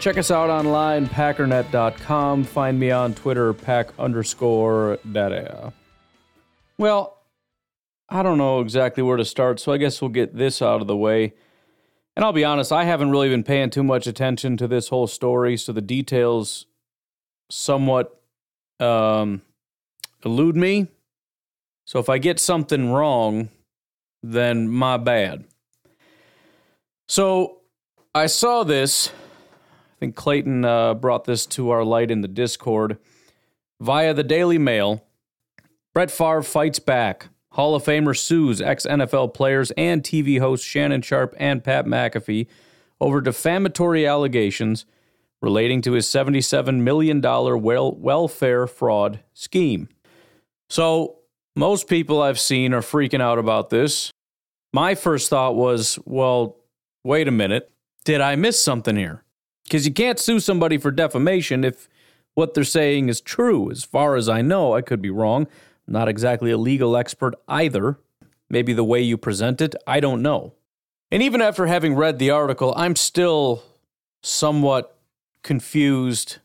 Check us out online, packernet.com. Find me on Twitter, pack underscore daddy. Well, I don't know exactly where to start, so I guess we'll get this out of the way. And I'll be honest, I haven't really been paying too much attention to this whole story, so the details somewhat um, elude me. So if I get something wrong, then my bad. So I saw this. I think Clayton uh, brought this to our light in the Discord via the Daily Mail. Brett Favre fights back. Hall of Famer sues ex NFL players and TV hosts Shannon Sharpe and Pat McAfee over defamatory allegations relating to his $77 million wel- welfare fraud scheme. So, most people I've seen are freaking out about this. My first thought was, well, wait a minute. Did I miss something here? Because you can't sue somebody for defamation if what they're saying is true. As far as I know, I could be wrong. I'm not exactly a legal expert either. Maybe the way you present it, I don't know. And even after having read the article, I'm still somewhat confused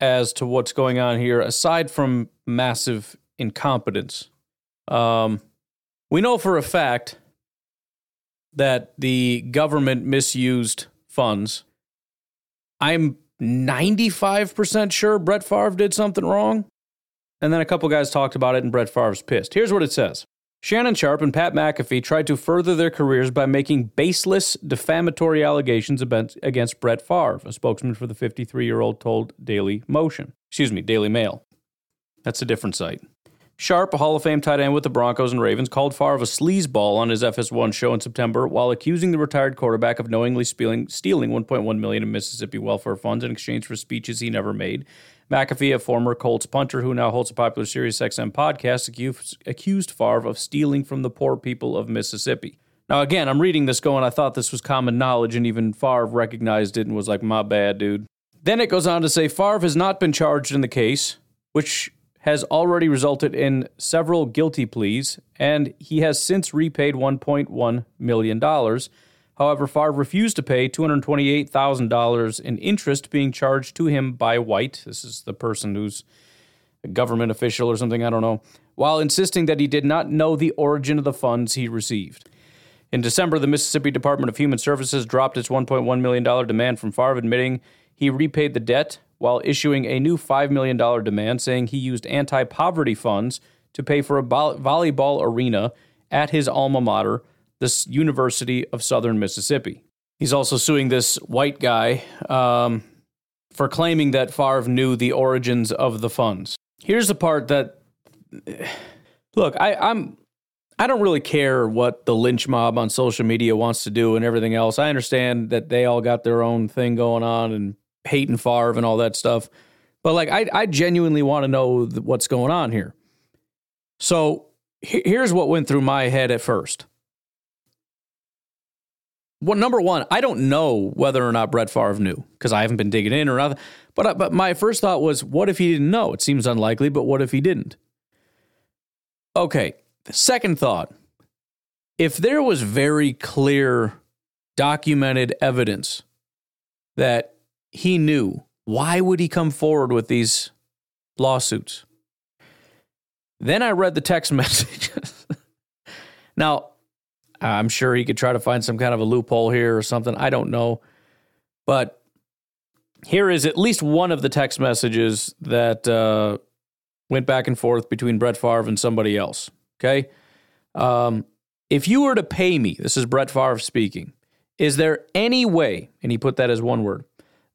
as to what's going on here, aside from massive incompetence. Um, we know for a fact that the government misused funds. I'm 95% sure Brett Favre did something wrong. And then a couple guys talked about it, and Brett Favre's pissed. Here's what it says Shannon Sharpe and Pat McAfee tried to further their careers by making baseless defamatory allegations against Brett Favre, a spokesman for the 53 year old told Daily Motion. Excuse me, Daily Mail. That's a different site. Sharpe, a Hall of Fame tight end with the Broncos and Ravens, called Favre a sleazeball on his FS1 show in September while accusing the retired quarterback of knowingly stealing, stealing 1.1 million in Mississippi welfare funds in exchange for speeches he never made. McAfee, a former Colts punter who now holds a popular SiriusXM podcast, accused, accused Favre of stealing from the poor people of Mississippi. Now, again, I'm reading this going, I thought this was common knowledge, and even Favre recognized it and was like, my bad, dude. Then it goes on to say Favre has not been charged in the case, which has already resulted in several guilty pleas, and he has since repaid $1.1 million. However, Favre refused to pay $228,000 in interest being charged to him by White. This is the person who's a government official or something, I don't know, while insisting that he did not know the origin of the funds he received. In December, the Mississippi Department of Human Services dropped its $1.1 million demand from Favre, admitting he repaid the debt while issuing a new $5 million demand saying he used anti poverty funds to pay for a volleyball arena at his alma mater, the University of Southern Mississippi. He's also suing this white guy um, for claiming that Favre knew the origins of the funds. Here's the part that, look, I, I'm. I don't really care what the lynch mob on social media wants to do and everything else. I understand that they all got their own thing going on and Peyton Favre and all that stuff. But like, I, I genuinely want to know what's going on here. So here's what went through my head at first. Well, number one, I don't know whether or not Brett Favre knew because I haven't been digging in or nothing. But uh, but my first thought was, what if he didn't know? It seems unlikely, but what if he didn't? Okay. The second thought, if there was very clear documented evidence that he knew, why would he come forward with these lawsuits? Then I read the text messages. now, I'm sure he could try to find some kind of a loophole here or something. I don't know. But here is at least one of the text messages that uh, went back and forth between Brett Favre and somebody else. Okay. Um, if you were to pay me, this is Brett Favre speaking, is there any way, and he put that as one word,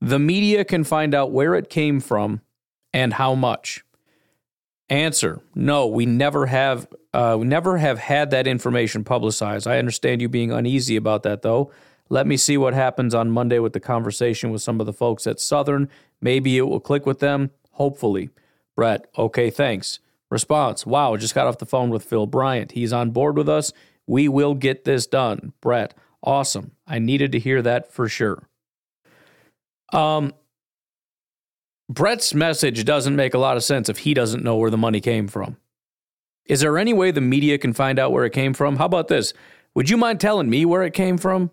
the media can find out where it came from and how much? Answer: No, we never have. Uh, we never have had that information publicized. I understand you being uneasy about that, though. Let me see what happens on Monday with the conversation with some of the folks at Southern. Maybe it will click with them. Hopefully. Brett, okay, thanks. Response Wow, just got off the phone with Phil Bryant. He's on board with us. We will get this done. Brett, awesome. I needed to hear that for sure. Um, Brett's message doesn't make a lot of sense if he doesn't know where the money came from. Is there any way the media can find out where it came from? How about this? Would you mind telling me where it came from?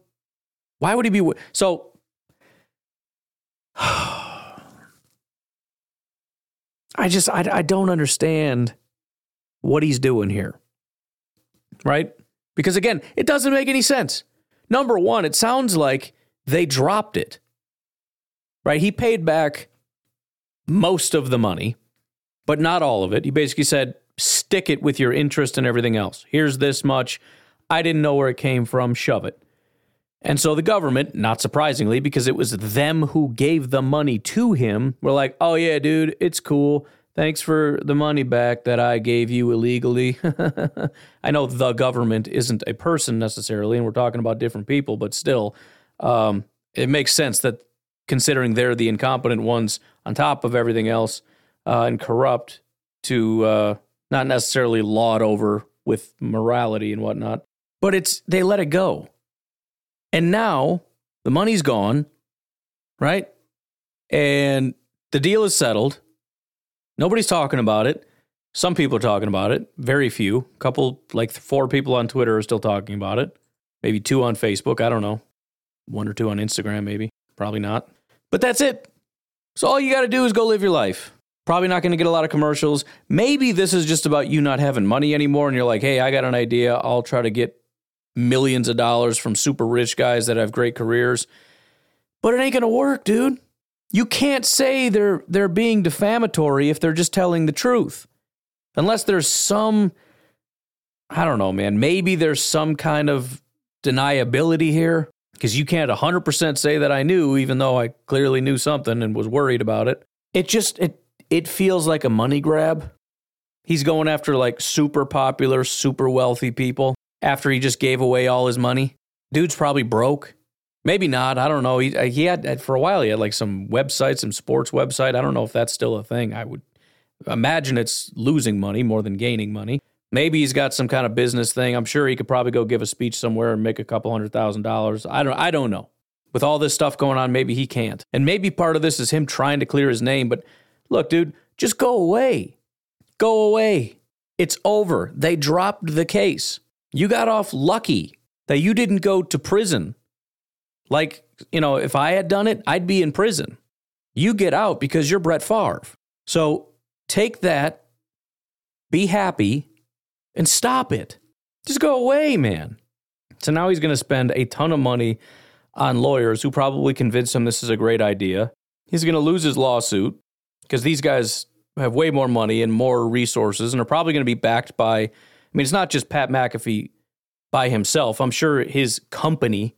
Why would he be so? I just I, I don't understand what he's doing here. Right? Because again, it doesn't make any sense. Number 1, it sounds like they dropped it. Right? He paid back most of the money, but not all of it. He basically said, stick it with your interest and everything else. Here's this much. I didn't know where it came from. Shove it. And so the government, not surprisingly, because it was them who gave the money to him, were like, oh, yeah, dude, it's cool. Thanks for the money back that I gave you illegally. I know the government isn't a person necessarily, and we're talking about different people, but still, um, it makes sense that considering they're the incompetent ones on top of everything else uh, and corrupt to uh, not necessarily laud over with morality and whatnot. But it's they let it go. And now the money's gone, right? And the deal is settled. Nobody's talking about it. Some people are talking about it, very few. A couple, like four people on Twitter are still talking about it. Maybe two on Facebook. I don't know. One or two on Instagram, maybe. Probably not. But that's it. So all you got to do is go live your life. Probably not going to get a lot of commercials. Maybe this is just about you not having money anymore and you're like, hey, I got an idea. I'll try to get millions of dollars from super rich guys that have great careers. But it ain't going to work, dude. You can't say they're they're being defamatory if they're just telling the truth. Unless there's some I don't know, man. Maybe there's some kind of deniability here because you can't 100% say that I knew even though I clearly knew something and was worried about it. It just it it feels like a money grab. He's going after like super popular, super wealthy people after he just gave away all his money. Dude's probably broke. Maybe not. I don't know. He, he had for a while. He had like some website, some sports website. I don't know if that's still a thing. I would imagine it's losing money more than gaining money. Maybe he's got some kind of business thing. I'm sure he could probably go give a speech somewhere and make a couple hundred thousand dollars. I don't I don't know. With all this stuff going on, maybe he can't. And maybe part of this is him trying to clear his name, but look, dude, just go away. Go away. It's over. They dropped the case. You got off lucky that you didn't go to prison. Like, you know, if I had done it, I'd be in prison. You get out because you're Brett Favre. So take that, be happy, and stop it. Just go away, man. So now he's going to spend a ton of money on lawyers who probably convince him this is a great idea. He's going to lose his lawsuit because these guys have way more money and more resources and are probably going to be backed by, I mean, it's not just Pat McAfee by himself. I'm sure his company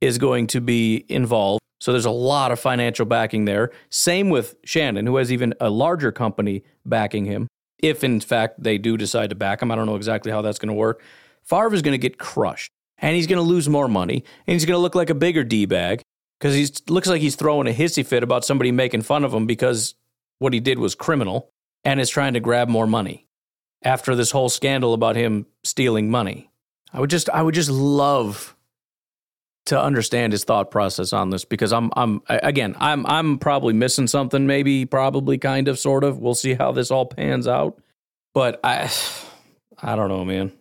is going to be involved. So there's a lot of financial backing there. Same with Shannon, who has even a larger company backing him if in fact they do decide to back him. I don't know exactly how that's going to work. Favre is going to get crushed and he's going to lose more money and he's going to look like a bigger D bag because he looks like he's throwing a hissy fit about somebody making fun of him because what he did was criminal and is trying to grab more money after this whole scandal about him stealing money. I would just I would just love to understand his thought process on this because I'm I'm again I'm I'm probably missing something maybe probably kind of sort of we'll see how this all pans out but I I don't know man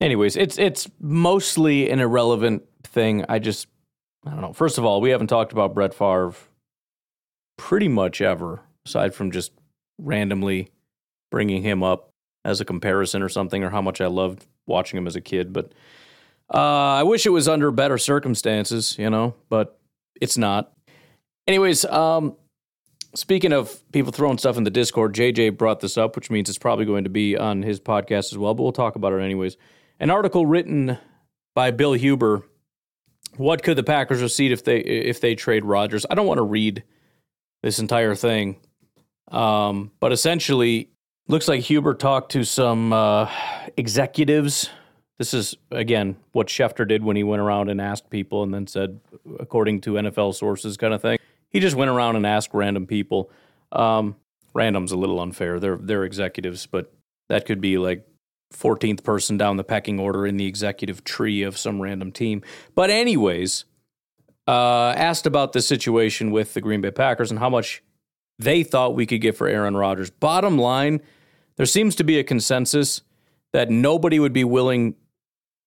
Anyways, it's it's mostly an irrelevant thing. I just I don't know. First of all, we haven't talked about Brett Favre pretty much ever, aside from just randomly bringing him up as a comparison or something, or how much I loved watching him as a kid. But uh, I wish it was under better circumstances, you know, but it's not. Anyways, um, speaking of people throwing stuff in the Discord, JJ brought this up, which means it's probably going to be on his podcast as well, but we'll talk about it anyways. An article written by Bill Huber. What could the Packers receive if they if they trade Rodgers? I don't want to read this entire thing, um, but essentially, looks like Huber talked to some uh, executives. This is again what Schefter did when he went around and asked people, and then said, according to NFL sources, kind of thing. He just went around and asked random people. Um, random's a little unfair. They're they're executives, but that could be like 14th person down the pecking order in the executive tree of some random team. But, anyways, uh, asked about the situation with the Green Bay Packers and how much they thought we could get for Aaron Rodgers. Bottom line, there seems to be a consensus that nobody would be willing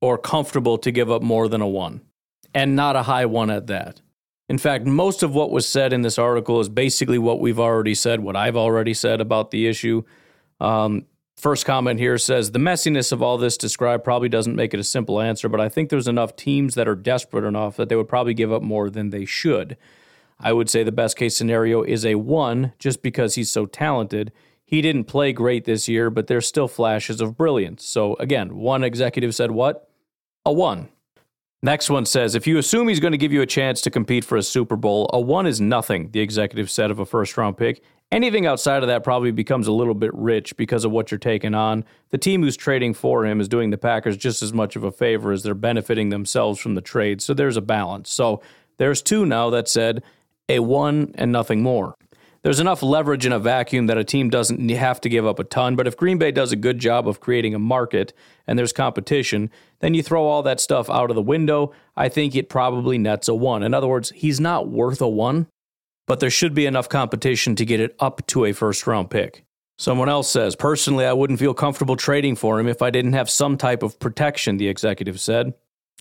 or comfortable to give up more than a one, and not a high one at that. In fact, most of what was said in this article is basically what we've already said, what I've already said about the issue. Um, First comment here says the messiness of all this described probably doesn't make it a simple answer, but I think there's enough teams that are desperate enough that they would probably give up more than they should. I would say the best case scenario is a one just because he's so talented. He didn't play great this year, but there's still flashes of brilliance. So, again, one executive said what? A one. Next one says if you assume he's going to give you a chance to compete for a Super Bowl, a one is nothing, the executive said of a first round pick. Anything outside of that probably becomes a little bit rich because of what you're taking on. The team who's trading for him is doing the Packers just as much of a favor as they're benefiting themselves from the trade. So there's a balance. So there's two now that said a one and nothing more. There's enough leverage in a vacuum that a team doesn't have to give up a ton, but if Green Bay does a good job of creating a market and there's competition, then you throw all that stuff out of the window. I think it probably nets a one. In other words, he's not worth a one, but there should be enough competition to get it up to a first round pick. Someone else says, Personally, I wouldn't feel comfortable trading for him if I didn't have some type of protection, the executive said.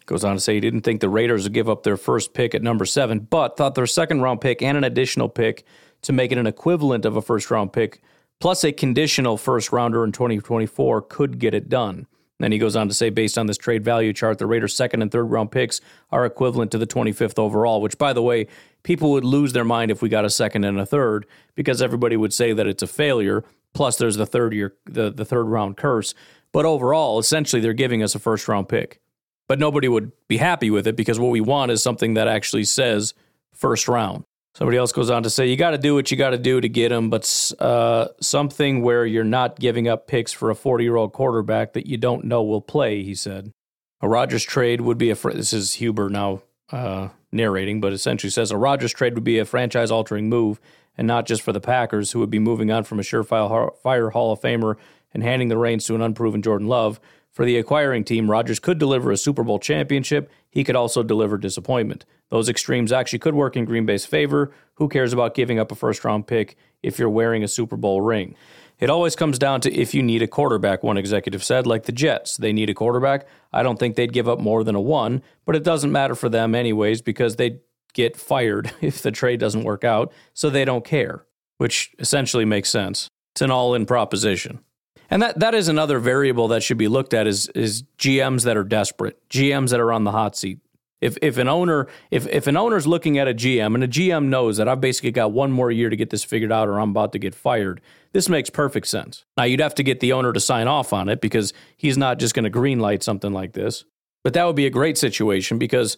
Goes on to say he didn't think the Raiders would give up their first pick at number seven, but thought their second round pick and an additional pick to make it an equivalent of a first round pick, plus a conditional first rounder in 2024, could get it done. Then he goes on to say, based on this trade value chart, the Raiders' second and third round picks are equivalent to the 25th overall, which, by the way, people would lose their mind if we got a second and a third because everybody would say that it's a failure. Plus, there's the third year, the, the third round curse. But overall, essentially, they're giving us a first round pick. But nobody would be happy with it because what we want is something that actually says first round. Somebody else goes on to say, you got to do what you got to do to get him, but uh, something where you're not giving up picks for a 40 year old quarterback that you don't know will play, he said. A Rodgers trade would be a, fr- this is Huber now uh, narrating, but essentially says a Rodgers trade would be a franchise altering move, and not just for the Packers, who would be moving on from a surefire Hall of Famer and handing the reins to an unproven Jordan Love. For the acquiring team, Rodgers could deliver a Super Bowl championship. He could also deliver disappointment. Those extremes actually could work in Green Bay's favor. Who cares about giving up a first round pick if you're wearing a Super Bowl ring? It always comes down to if you need a quarterback, one executive said, like the Jets. They need a quarterback. I don't think they'd give up more than a one, but it doesn't matter for them anyways because they'd get fired if the trade doesn't work out, so they don't care, which essentially makes sense. It's an all in proposition. And that, that is another variable that should be looked at is, is GMs that are desperate, GMs that are on the hot seat. If, if an owner if, if an owner's looking at a GM and a GM knows that I've basically got one more year to get this figured out or I'm about to get fired, this makes perfect sense. Now you'd have to get the owner to sign off on it because he's not just going to greenlight something like this. But that would be a great situation because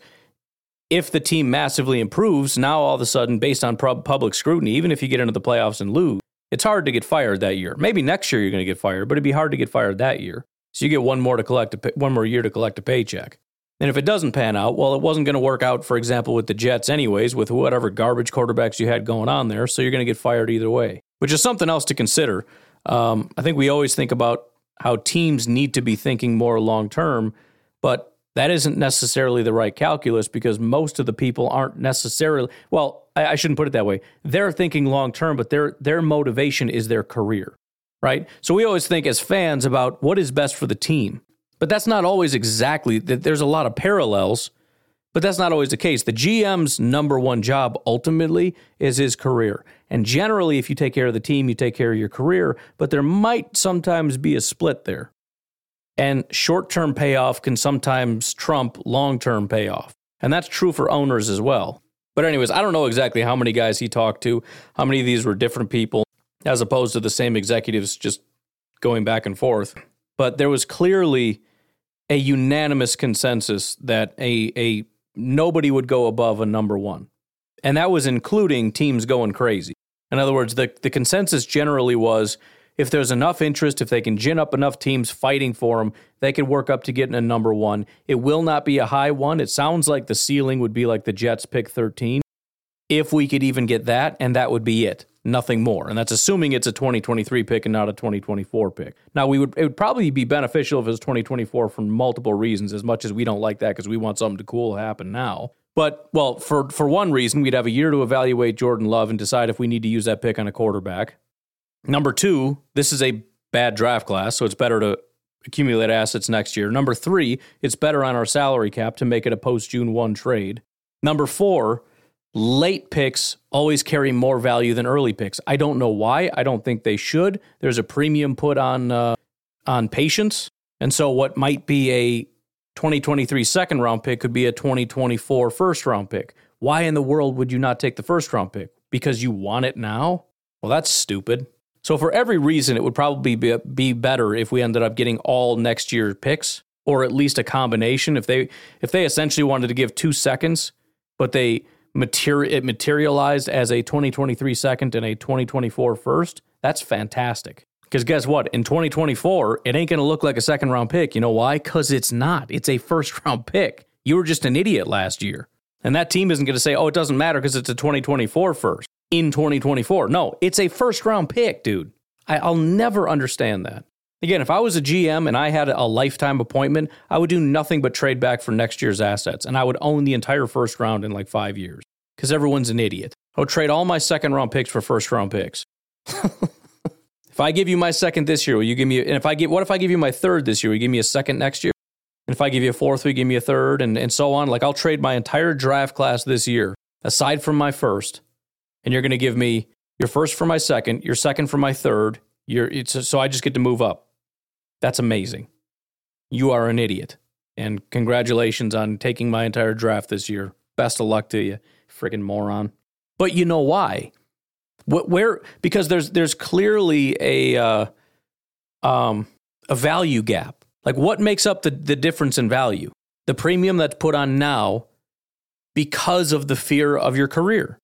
if the team massively improves, now all of a sudden, based on public scrutiny, even if you get into the playoffs and lose, it's hard to get fired that year. Maybe next year you're going to get fired, but it'd be hard to get fired that year. So you get one more to collect a, one more year to collect a paycheck. And if it doesn't pan out, well, it wasn't going to work out, for example, with the Jets, anyways, with whatever garbage quarterbacks you had going on there. So you're going to get fired either way, which is something else to consider. Um, I think we always think about how teams need to be thinking more long term, but that isn't necessarily the right calculus because most of the people aren't necessarily well I, I shouldn't put it that way they're thinking long term but their their motivation is their career right so we always think as fans about what is best for the team But that's not always exactly that there's a lot of parallels, but that's not always the case. The GM's number one job ultimately is his career. And generally if you take care of the team, you take care of your career, but there might sometimes be a split there. And short-term payoff can sometimes trump long-term payoff. And that's true for owners as well. But anyways, I don't know exactly how many guys he talked to, how many of these were different people as opposed to the same executives just going back and forth. But there was clearly a unanimous consensus that a a nobody would go above a number 1. And that was including teams going crazy. In other words, the the consensus generally was if there's enough interest, if they can gin up enough teams fighting for them, they could work up to getting a number one. It will not be a high one. It sounds like the ceiling would be like the Jets pick 13. If we could even get that, and that would be it, nothing more. And that's assuming it's a 2023 pick and not a 2024 pick. Now, we would it would probably be beneficial if it was 2024 for multiple reasons, as much as we don't like that because we want something to cool happen now. But well, for for one reason, we'd have a year to evaluate Jordan Love and decide if we need to use that pick on a quarterback. Number two, this is a bad draft class, so it's better to accumulate assets next year. Number three, it's better on our salary cap to make it a post June 1 trade. Number four, late picks always carry more value than early picks. I don't know why. I don't think they should. There's a premium put on uh, on patience, and so what might be a 2023 second round pick could be a 2024 first round pick. Why in the world would you not take the first round pick? Because you want it now? Well, that's stupid. So for every reason, it would probably be, be better if we ended up getting all next year picks, or at least a combination. If they if they essentially wanted to give two seconds, but they materi- it materialized as a 2023 second and a 2024 first, that's fantastic. Because guess what? In 2024, it ain't going to look like a second round pick. You know why? Because it's not. It's a first round pick. You were just an idiot last year. And that team isn't going to say, oh, it doesn't matter because it's a 2024 first in 2024. No, it's a first round pick, dude. I, will never understand that. Again, if I was a GM and I had a lifetime appointment, I would do nothing but trade back for next year's assets and I would own the entire first round in like five years because everyone's an idiot. I would trade all my second round picks for first round picks. if I give you my second this year, will you give me, and if I give, what if I give you my third this year? Will you give me a second next year? And if I give you a fourth, will you give me a third and, and so on? Like I'll trade my entire draft class this year, aside from my first, and you're going to give me your first for my second, your second for my third. Your so I just get to move up. That's amazing. You are an idiot. And congratulations on taking my entire draft this year. Best of luck to you, friggin' moron. But you know why? Where because there's there's clearly a uh, um, a value gap. Like what makes up the, the difference in value? The premium that's put on now because of the fear of your career.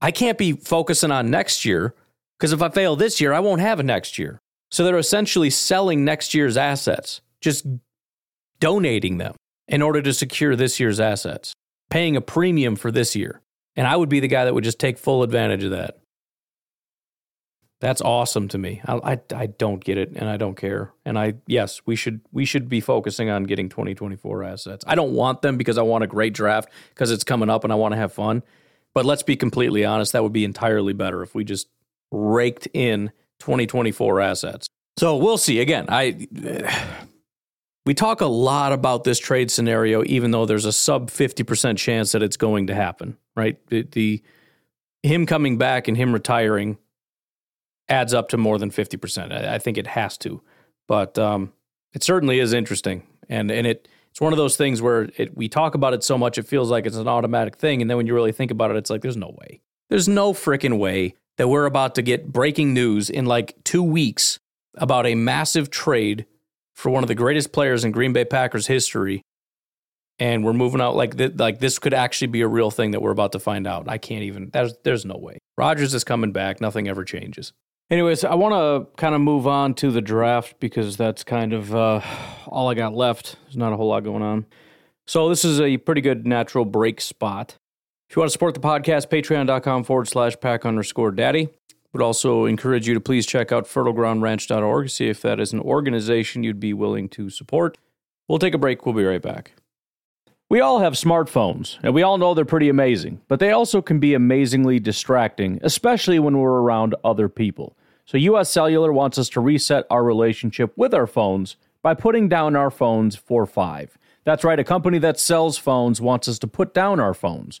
I can't be focusing on next year because if I fail this year, I won't have a next year. So they're essentially selling next year's assets, just donating them in order to secure this year's assets, paying a premium for this year. And I would be the guy that would just take full advantage of that. That's awesome to me. I, I, I, don't get it and I don't care. And I yes, we should we should be focusing on getting 2024 assets. I don't want them because I want a great draft because it's coming up and I want to have fun. But let's be completely honest, that would be entirely better if we just raked in 2024 assets. So we'll see. Again, I we talk a lot about this trade scenario, even though there's a sub 50% chance that it's going to happen, right? The, the him coming back and him retiring adds up to more than 50%. I, I think it has to. But um, it certainly is interesting. And and it it's one of those things where it, we talk about it so much, it feels like it's an automatic thing. And then when you really think about it, it's like, there's no way. There's no freaking way that we're about to get breaking news in like two weeks about a massive trade for one of the greatest players in Green Bay Packers history. And we're moving out like th- like this could actually be a real thing that we're about to find out. I can't even. There's there's no way. Rodgers is coming back. Nothing ever changes. Anyways, I want to kind of move on to the draft because that's kind of uh, all I got left. There's not a whole lot going on. So this is a pretty good natural break spot. If you want to support the podcast, patreon.com forward slash pack underscore daddy. Would also encourage you to please check out fertilegroundranch.org, see if that is an organization you'd be willing to support. We'll take a break. We'll be right back. We all have smartphones, and we all know they're pretty amazing, but they also can be amazingly distracting, especially when we're around other people. So, US Cellular wants us to reset our relationship with our phones by putting down our phones for five. That's right, a company that sells phones wants us to put down our phones.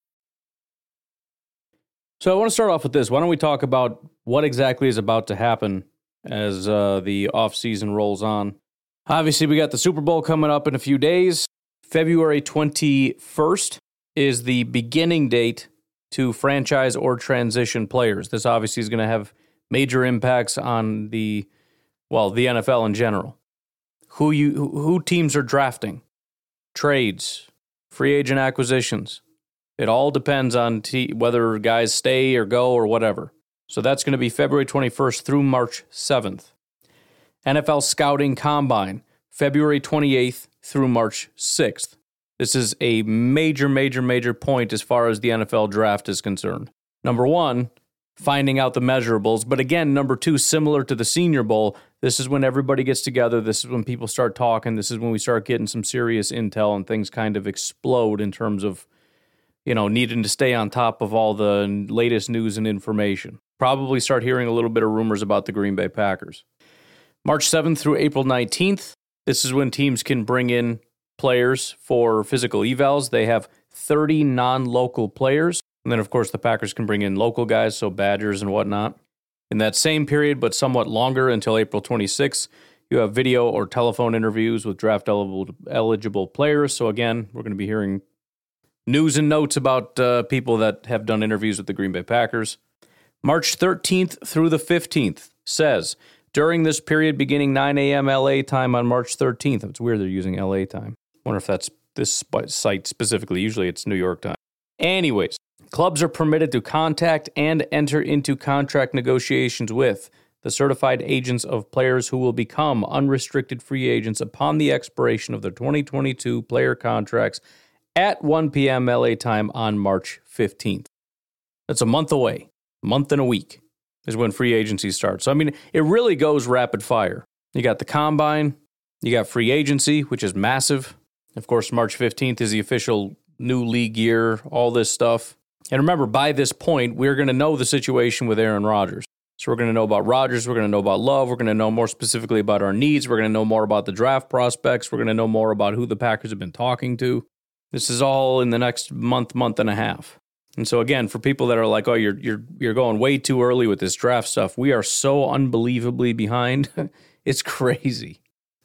So I want to start off with this. Why don't we talk about what exactly is about to happen as uh, the off season rolls on? Obviously, we got the Super Bowl coming up in a few days. February 21st is the beginning date to franchise or transition players. This obviously is going to have major impacts on the well, the NFL in general. Who you who teams are drafting, trades, free agent acquisitions, it all depends on t- whether guys stay or go or whatever. So that's going to be February 21st through March 7th. NFL Scouting Combine, February 28th through March 6th. This is a major, major, major point as far as the NFL draft is concerned. Number one, finding out the measurables. But again, number two, similar to the Senior Bowl, this is when everybody gets together. This is when people start talking. This is when we start getting some serious intel and things kind of explode in terms of you know, needing to stay on top of all the latest news and information. Probably start hearing a little bit of rumors about the Green Bay Packers. March 7th through April 19th, this is when teams can bring in players for physical evals. They have 30 non local players. And then, of course, the Packers can bring in local guys, so Badgers and whatnot. In that same period, but somewhat longer until April 26th, you have video or telephone interviews with draft eligible players. So, again, we're going to be hearing news and notes about uh, people that have done interviews with the Green Bay Packers. March 13th through the 15th says during this period beginning 9 a.m. LA time on March 13th. It's weird they're using LA time. wonder if that's this site specifically. Usually it's New York time. Anyways, clubs are permitted to contact and enter into contract negotiations with the certified agents of players who will become unrestricted free agents upon the expiration of their 2022 player contracts at 1 p.m. LA time on March 15th. That's a month away, month and a week is when free agency starts. So, I mean, it really goes rapid fire. You got the combine, you got free agency, which is massive. Of course, March 15th is the official new league year, all this stuff. And remember, by this point, we're going to know the situation with Aaron Rodgers. So we're going to know about Rodgers. We're going to know about Love. We're going to know more specifically about our needs. We're going to know more about the draft prospects. We're going to know more about who the Packers have been talking to. This is all in the next month, month and a half. And so again, for people that are like, "Oh, you're you're you're going way too early with this draft stuff," we are so unbelievably behind. it's crazy.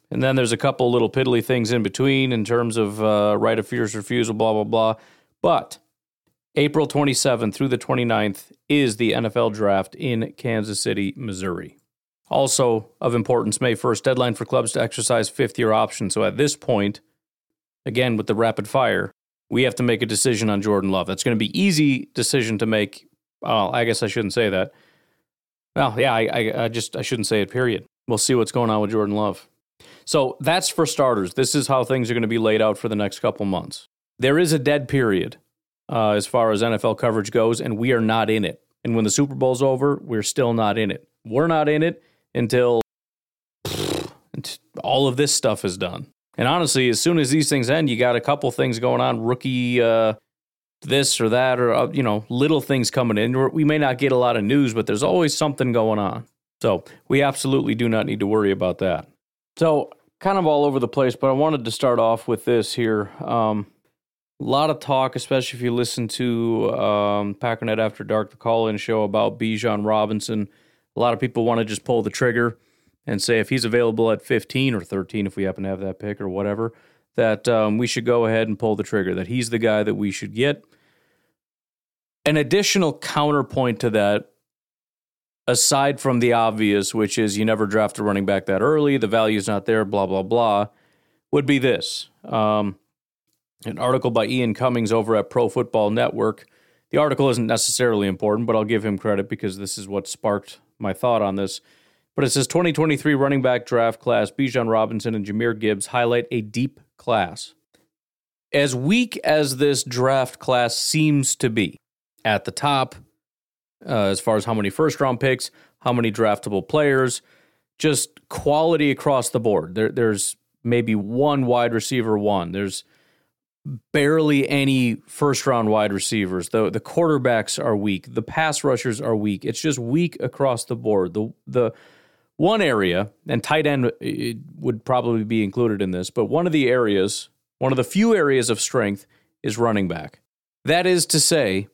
And then there's a couple little piddly things in between in terms of uh, right of first refusal, blah blah blah. But April 27th through the 29th is the NFL draft in Kansas City, Missouri. Also of importance, May 1st deadline for clubs to exercise fifth year option. So at this point, again with the rapid fire, we have to make a decision on Jordan Love. That's going to be easy decision to make. Well, I guess I shouldn't say that. Well, yeah, I, I, I just I shouldn't say it. Period. We'll see what's going on with Jordan Love. So that's for starters. This is how things are going to be laid out for the next couple months. there is a dead period uh, as far as NFL coverage goes, and we are not in it. And when the Super Bowl's over, we're still not in it. We're not in it until all of this stuff is done. And honestly, as soon as these things end, you got a couple things going on, rookie uh, this or that, or uh, you know, little things coming in. We may not get a lot of news, but there's always something going on. So we absolutely do not need to worry about that. So kind of all over the place, but I wanted to start off with this here. Um, a lot of talk, especially if you listen to um, Packernet After Dark, the call-in show about Bijan Robinson. A lot of people want to just pull the trigger and say if he's available at 15 or 13, if we happen to have that pick or whatever, that um, we should go ahead and pull the trigger, that he's the guy that we should get. An additional counterpoint to that, aside from the obvious, which is you never draft a running back that early, the value's not there, blah, blah, blah, would be this. Um, an article by Ian Cummings over at Pro Football Network. The article isn't necessarily important, but I'll give him credit because this is what sparked my thought on this. But it says 2023 running back draft class, Bijan Robinson and Jahmyr Gibbs highlight a deep class. As weak as this draft class seems to be at the top, uh, as far as how many first round picks, how many draftable players, just quality across the board. There, there's maybe one wide receiver, one. There's barely any first round wide receivers. The the quarterbacks are weak. The pass rushers are weak. It's just weak across the board. The the one area, and tight end uh, would probably be included in this, but one of the areas, one of the few areas of strength is running back. That is to say,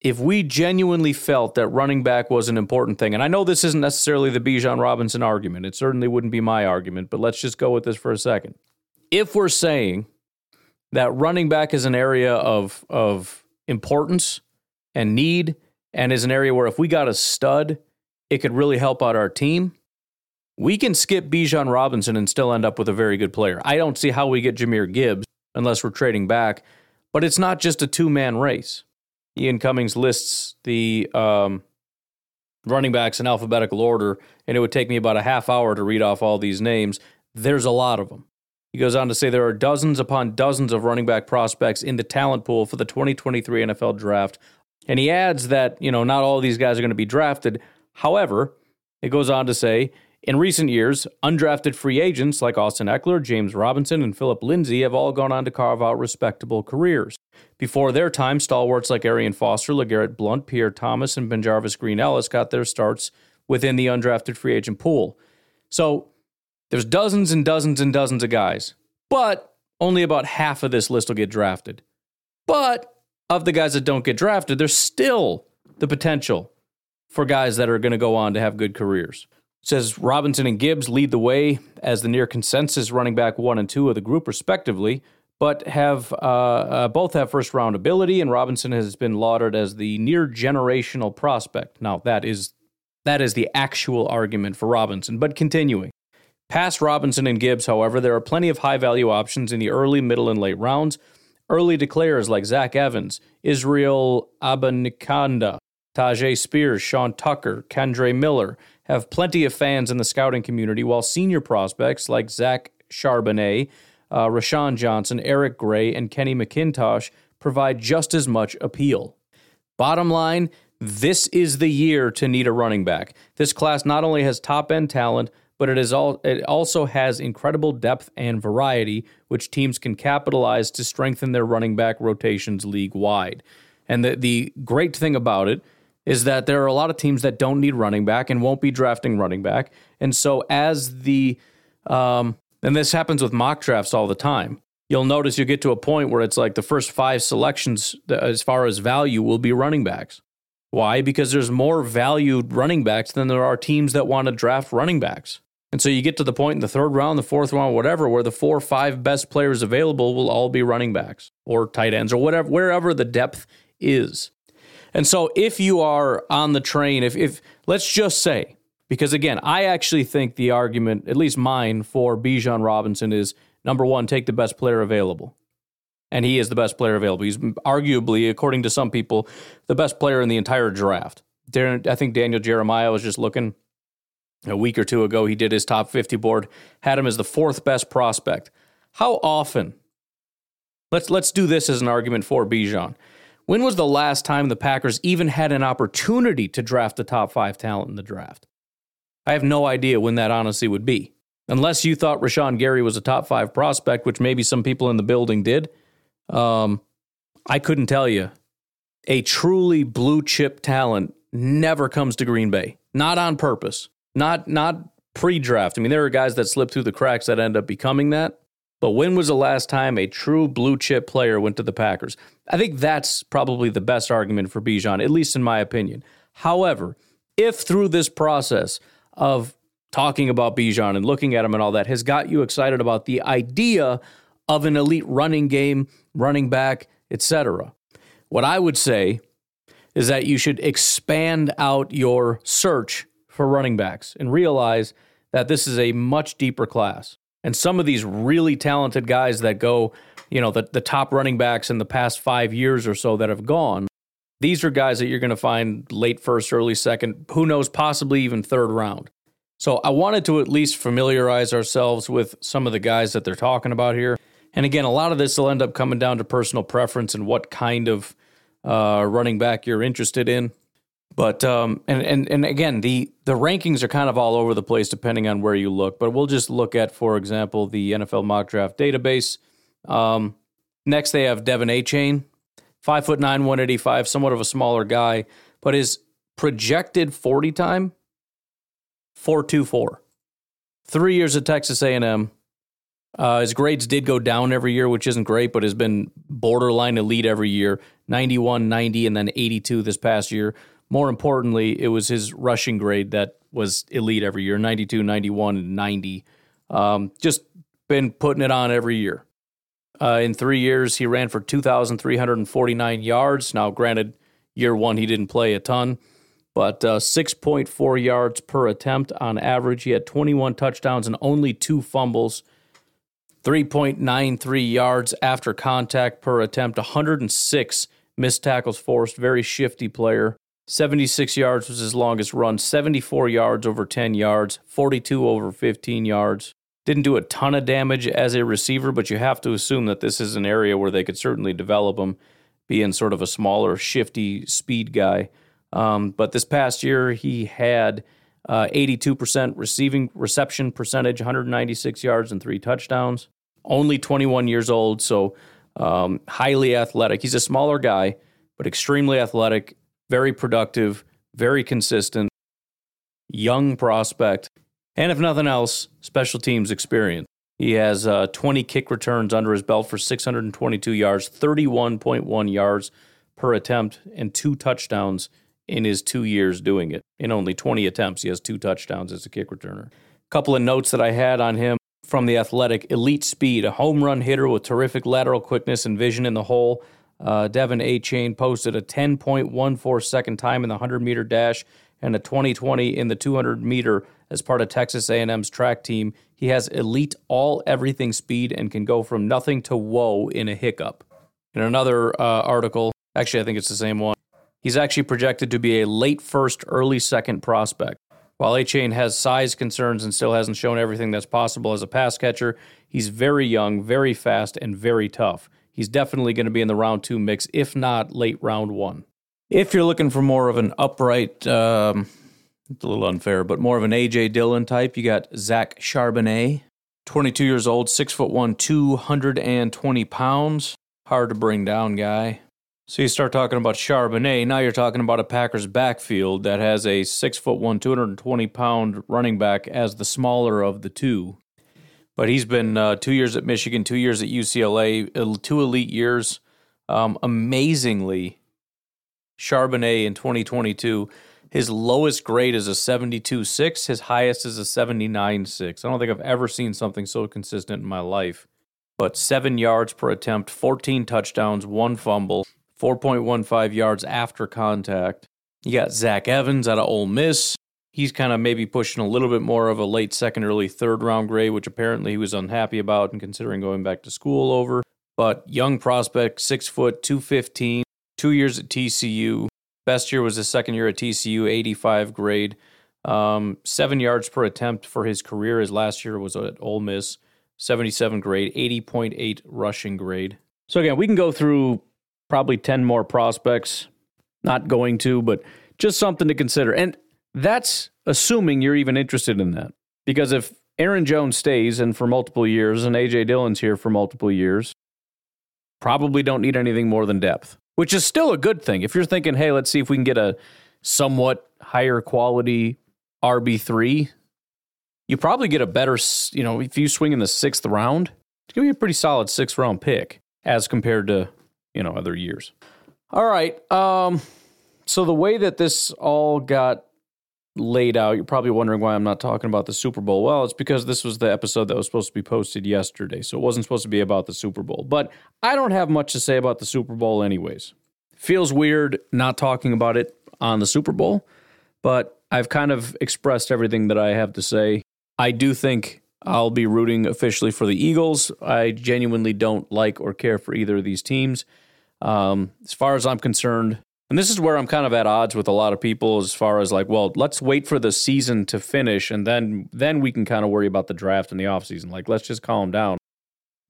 if we genuinely felt that running back was an important thing, and I know this isn't necessarily the Bijan Robinson argument, it certainly wouldn't be my argument, but let's just go with this for a second. If we're saying that running back is an area of, of importance and need, and is an area where if we got a stud it could really help out our team. We can skip Bijan Robinson and still end up with a very good player. I don't see how we get Jahmyr Gibbs unless we're trading back, but it's not just a two man race. Ian Cummings lists the um, running backs in alphabetical order, and it would take me about a half hour to read off all these names. There's a lot of them. He goes on to say there are dozens upon dozens of running back prospects in the talent pool for the 2023 NFL draft. And he adds that, you know, not all these guys are going to be drafted, However, it goes on to say, in recent years, undrafted free agents like Austin Ekeler, James Robinson, and Phillip Lindsay have all gone on to carve out respectable careers. Before their time, stalwarts like Arian Foster, LeGarrette Blunt, Pierre Thomas, and BenJarvus Green-Ellis got their starts within the undrafted free agent pool. So there's dozens and dozens and dozens of guys, but only about half of this list will get drafted. But of the guys that don't get drafted, there's still the potential for guys that are going to go on to have good careers. It says Robinson and Gibbs lead the way as the near consensus running back one and two of the group, respectively, but have uh, uh, both have first round ability, and Robinson has been lauded as the near generational prospect. Now that is that is the actual argument for Robinson. But continuing. Past Robinson and Gibbs, however, there are plenty of high value options in the early, middle, and late rounds. Early declares like Zach Evans, Israel Abanikanda, Tyjae Spears, Sean Tucker, Kendre Miller have plenty of fans in the scouting community, while senior prospects like Zach Charbonnet, uh, Roschon Johnson, Eric Gray, and Kenny McIntosh provide just as much appeal. Bottom line, this is the year to need a running back. This class not only has top end talent, but it is all it also has incredible depth and variety, which teams can capitalize to strengthen their running back rotations league wide. And the, the great thing about it is that there are a lot of teams that don't need running back and won't be drafting running back. And so as the um, and this happens with mock drafts all the time. You'll notice you get to a point where it's like the first five selections as far as value will be running backs. Why? Because there's more valued running backs than there are teams that want to draft running backs. And so you get to the point in the third round, the fourth round, whatever, where the four or five best players available will all be running backs or tight ends or whatever, wherever the depth is. And so if you are on the train, if, if let's just say, because again, I actually think the argument, at least mine, for Bijan Robinson is number one, take the best player available. And he is the best player available. He's arguably, according to some people, the best player in the entire draft. I think Daniel Jeremiah was just looking a week or two ago. He did his top 50 board, had him as the fourth best prospect. How often Let's let's do this as an argument for Bijan. When was the last time the Packers even had an opportunity to draft a top five talent in the draft? I have no idea when that honestly would be. Unless you thought Rashan Gary was a top five prospect, which maybe some people in the building did. Um, I couldn't tell you. A truly blue chip talent never comes to Green Bay. Not on purpose. Not not pre-draft. I mean, there are guys that slip through the cracks that end up becoming that. But when was the last time a true blue chip player went to the Packers? I think that's probably the best argument for Bijan, at least in my opinion. However, if through this process of talking about Bijan and looking at him and all that has got you excited about the idea of an elite running game, running back, etc. What I would say is that you should expand out your search for running backs and realize that this is a much deeper class. And some of these really talented guys that go, you know, the, the top running backs in the past five years or so that have gone, these are guys that you're going to find late first, early second, who knows, possibly even third round. So I wanted to at least familiarize ourselves with some of the guys that they're talking about here. And again, a lot of this will end up coming down to personal preference and what kind of uh, running back you're interested in. But um, and and and again, the the rankings are kind of all over the place depending on where you look. But we'll just look at, for example, the NFL mock draft database. Um, next, they have De'Von Achane, five foot nine, one eighty five, somewhat of a smaller guy, but his projected forty time, four two four. Three years at Texas A and M. Uh, his grades did go down every year, which isn't great, but has been borderline elite every year 91, 90, and then 82 this past year. More importantly, it was his rushing grade that was elite every year 92, 91, and 90. Um, just been putting it on every year. Uh, in three years, he ran for 2,349 yards. Now, granted, year one, he didn't play a ton, but uh, 6.4 yards per attempt on average. He had 21 touchdowns and only two fumbles. 3.93 yards after contact per attempt, 106 missed tackles forced, very shifty player. 76 yards was his longest run, 74 yards over 10 yards, 42 over 15 yards. Didn't do a ton of damage as a receiver, but you have to assume that this is an area where they could certainly develop him, being sort of a smaller, shifty speed guy. Um, but this past year, he had uh, 82% receiving reception percentage, 196 yards and three touchdowns. Only 21 years old, so um, highly athletic. He's a smaller guy, but extremely athletic very productive, very consistent, young prospect, and if nothing else, special teams experience. He has uh, 20 kick returns under his belt for 622 yards, 31.1 yards per attempt, and two touchdowns in his two years doing it. In only 20 attempts, he has two touchdowns as a kick returner. A couple of notes that I had on him from the athletic elite speed, a home run hitter with terrific lateral quickness and vision in the hole, uh, De'Von Achane posted a 10.14 second time in the 100 meter dash and a 2020 in the 200 meter as part of Texas A&M's track team. He has elite all everything speed and can go from nothing to whoa in a hiccup. In another uh, article, actually I think it's the same one, he's actually projected to be a late first, early second prospect. While Achane has size concerns and still hasn't shown everything that's possible as a pass catcher, he's very young, very fast, and very tough he's definitely going to be in the round two mix, if not late round one. If you're looking for more of an upright, um, it's a little unfair, but more of an AJ Dillon type, you got Zach Charbonnet, 22 years old, six foot one, 220 pounds. Hard to bring down guy. So you start talking about Charbonnet. Now you're talking about a Packers backfield that has a six foot one, 220 pound running back as the smaller of the two. But he's been uh, two years at Michigan, two years at UCLA, two elite years. Um, amazingly, Charbonnet in 2022, his lowest grade is a 72.6. His highest is a 79.6. I don't think I've ever seen something so consistent in my life. But seven yards per attempt, 14 touchdowns, one fumble, 4.15 yards after contact. You got Zach Evans out of Ole Miss, he's kind of maybe pushing a little bit more of a late second, early third round grade, which apparently he was unhappy about and considering going back to school over. But young prospect, six foot, 215, two years at TCU. Best year was his second year at TCU, 85 grade. Um, seven yards per attempt for his career. His last year was at Ole Miss, 77 grade, 80.8 rushing grade. So again, we can go through probably 10 more prospects. Not going to, but just something to consider. And that's assuming you're even interested in that. Because if Aaron Jones stays and for multiple years and AJ Dillon's here for multiple years, probably don't need anything more than depth, which is still a good thing. If you're thinking, hey, let's see if we can get a somewhat higher quality RB3, you probably get a better, you know, if you swing in the sixth round, it's going to be a pretty solid sixth round pick as compared to, you know, other years. All right. Um, so the way that this all got laid out, you're probably wondering why I'm not talking about the Super Bowl. Well, it's because this was the episode that was supposed to be posted yesterday, so it wasn't supposed to be about the Super Bowl. But I don't have much to say about the Super Bowl, anyways. Feels weird not talking about it on the Super Bowl, but I've kind of expressed everything that I have to say. I do think I'll be rooting officially for the Eagles. I genuinely don't like or care for either of these teams. Um, as far as I'm concerned, and this is where I'm kind of at odds with a lot of people as far as like, well, let's wait for the season to finish and then then we can kind of worry about the draft and the offseason. Like, let's just calm down.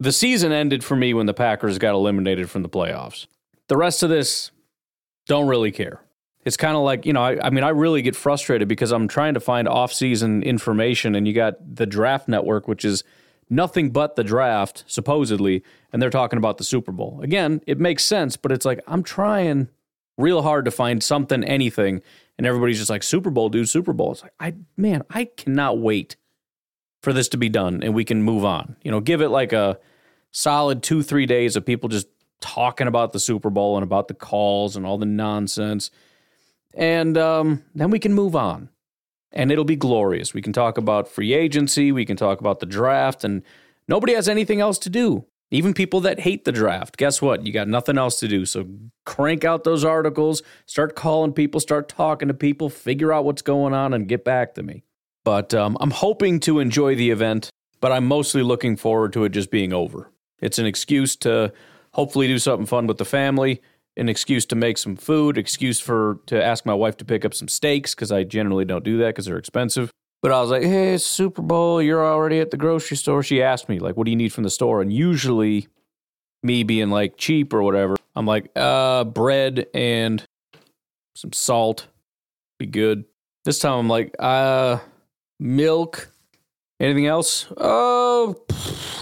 The season ended for me when the Packers got eliminated from the playoffs. The rest of this, don't really care. It's kind of like, you know, I, I, mean, I really get frustrated because I'm trying to find off-season information and you got the draft network, which is nothing but the draft, supposedly, and they're talking about the Super Bowl. Again, it makes sense, but it's like, I'm trying real hard to find something, anything, and everybody's just like Super Bowl, dude, Super Bowl. It's like I man, I cannot wait for this to be done and we can move on. You know, give it like a solid two, three days of people just talking about the Super Bowl and about the calls and all the nonsense. And um, then we can move on. And it'll be glorious. We can talk about free agency, we can talk about the draft, and nobody has anything else to do. Even people that hate the draft, guess what? You got nothing else to do. So crank out those articles, start calling people, start talking to people, figure out what's going on, and get back to me. But um, I'm hoping to enjoy the event, but I'm mostly looking forward to it just being over. It's an excuse to hopefully do something fun with the family, an excuse to make some food, excuse for to ask my wife to pick up some steaks because I generally don't do that because they're expensive. But I was like, hey, it's Super Bowl. You're already at the grocery store. She asked me, like, what do you need from the store? And usually, me being like cheap or whatever, I'm like, uh, bread and some salt be good. This time I'm like, uh, milk. Anything else? Oh,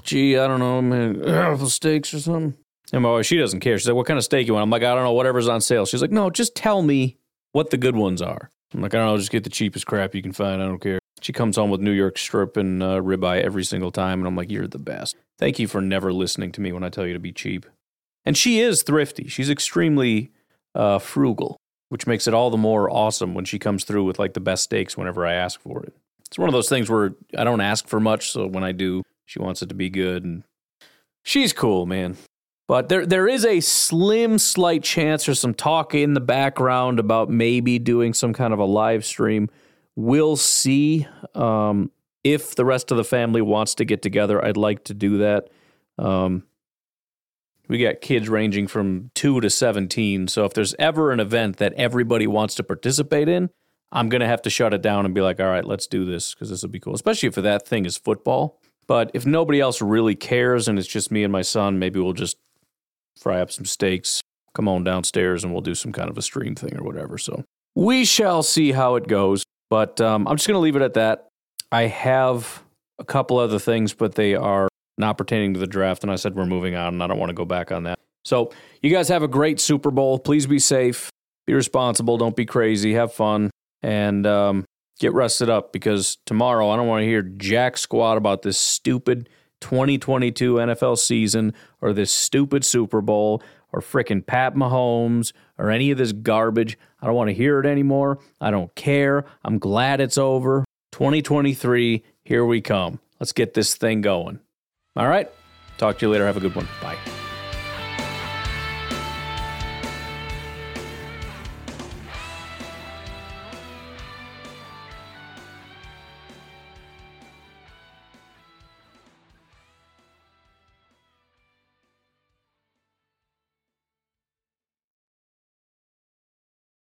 gee, I don't know, man. Uh, steaks or something. And my wife, she doesn't care. She's like, what kind of steak you want? I'm like, I don't know, whatever's on sale. She's like, no, just tell me what the good ones are. I'm like, I don't know, just get the cheapest crap you can find. I don't care. She comes home with New York strip and uh, ribeye every single time, and I'm like, "You're the best." Thank you for never listening to me when I tell you to be cheap. And she is thrifty. She's extremely uh, frugal, which makes it all the more awesome when she comes through with like the best steaks whenever I ask for it. It's one of those things where I don't ask for much, so when I do, she wants it to be good, and she's cool, man. But there, there is a slim, slight chance or some talk in the background about maybe doing some kind of a live stream We'll see um, if the rest of the family wants to get together. I'd like to do that. Um, we got kids ranging from two to 17. So if there's ever an event that everybody wants to participate in, I'm going to have to shut it down and be like, all right, let's do this because this will be cool, especially if that thing is football. But if nobody else really cares and it's just me and my son, maybe we'll just fry up some steaks, come on downstairs, and we'll do some kind of a stream thing or whatever. So we shall see how it goes. But um, I'm just going to leave it at that. I have a couple other things, but they are not pertaining to the draft. And I said we're moving on, and I don't want to go back on that. So you guys have a great Super Bowl. Please be safe, be responsible, don't be crazy, have fun, and um, get rested up because tomorrow I don't want to hear jack squat about this stupid 2022 NFL season or this stupid Super Bowl or fricking Pat Mahomes or any of this garbage. I don't want to hear it anymore. I don't care. I'm glad it's over. 2023, here we come. Let's get this thing going. All right. Talk to you later. Have a good one. Bye.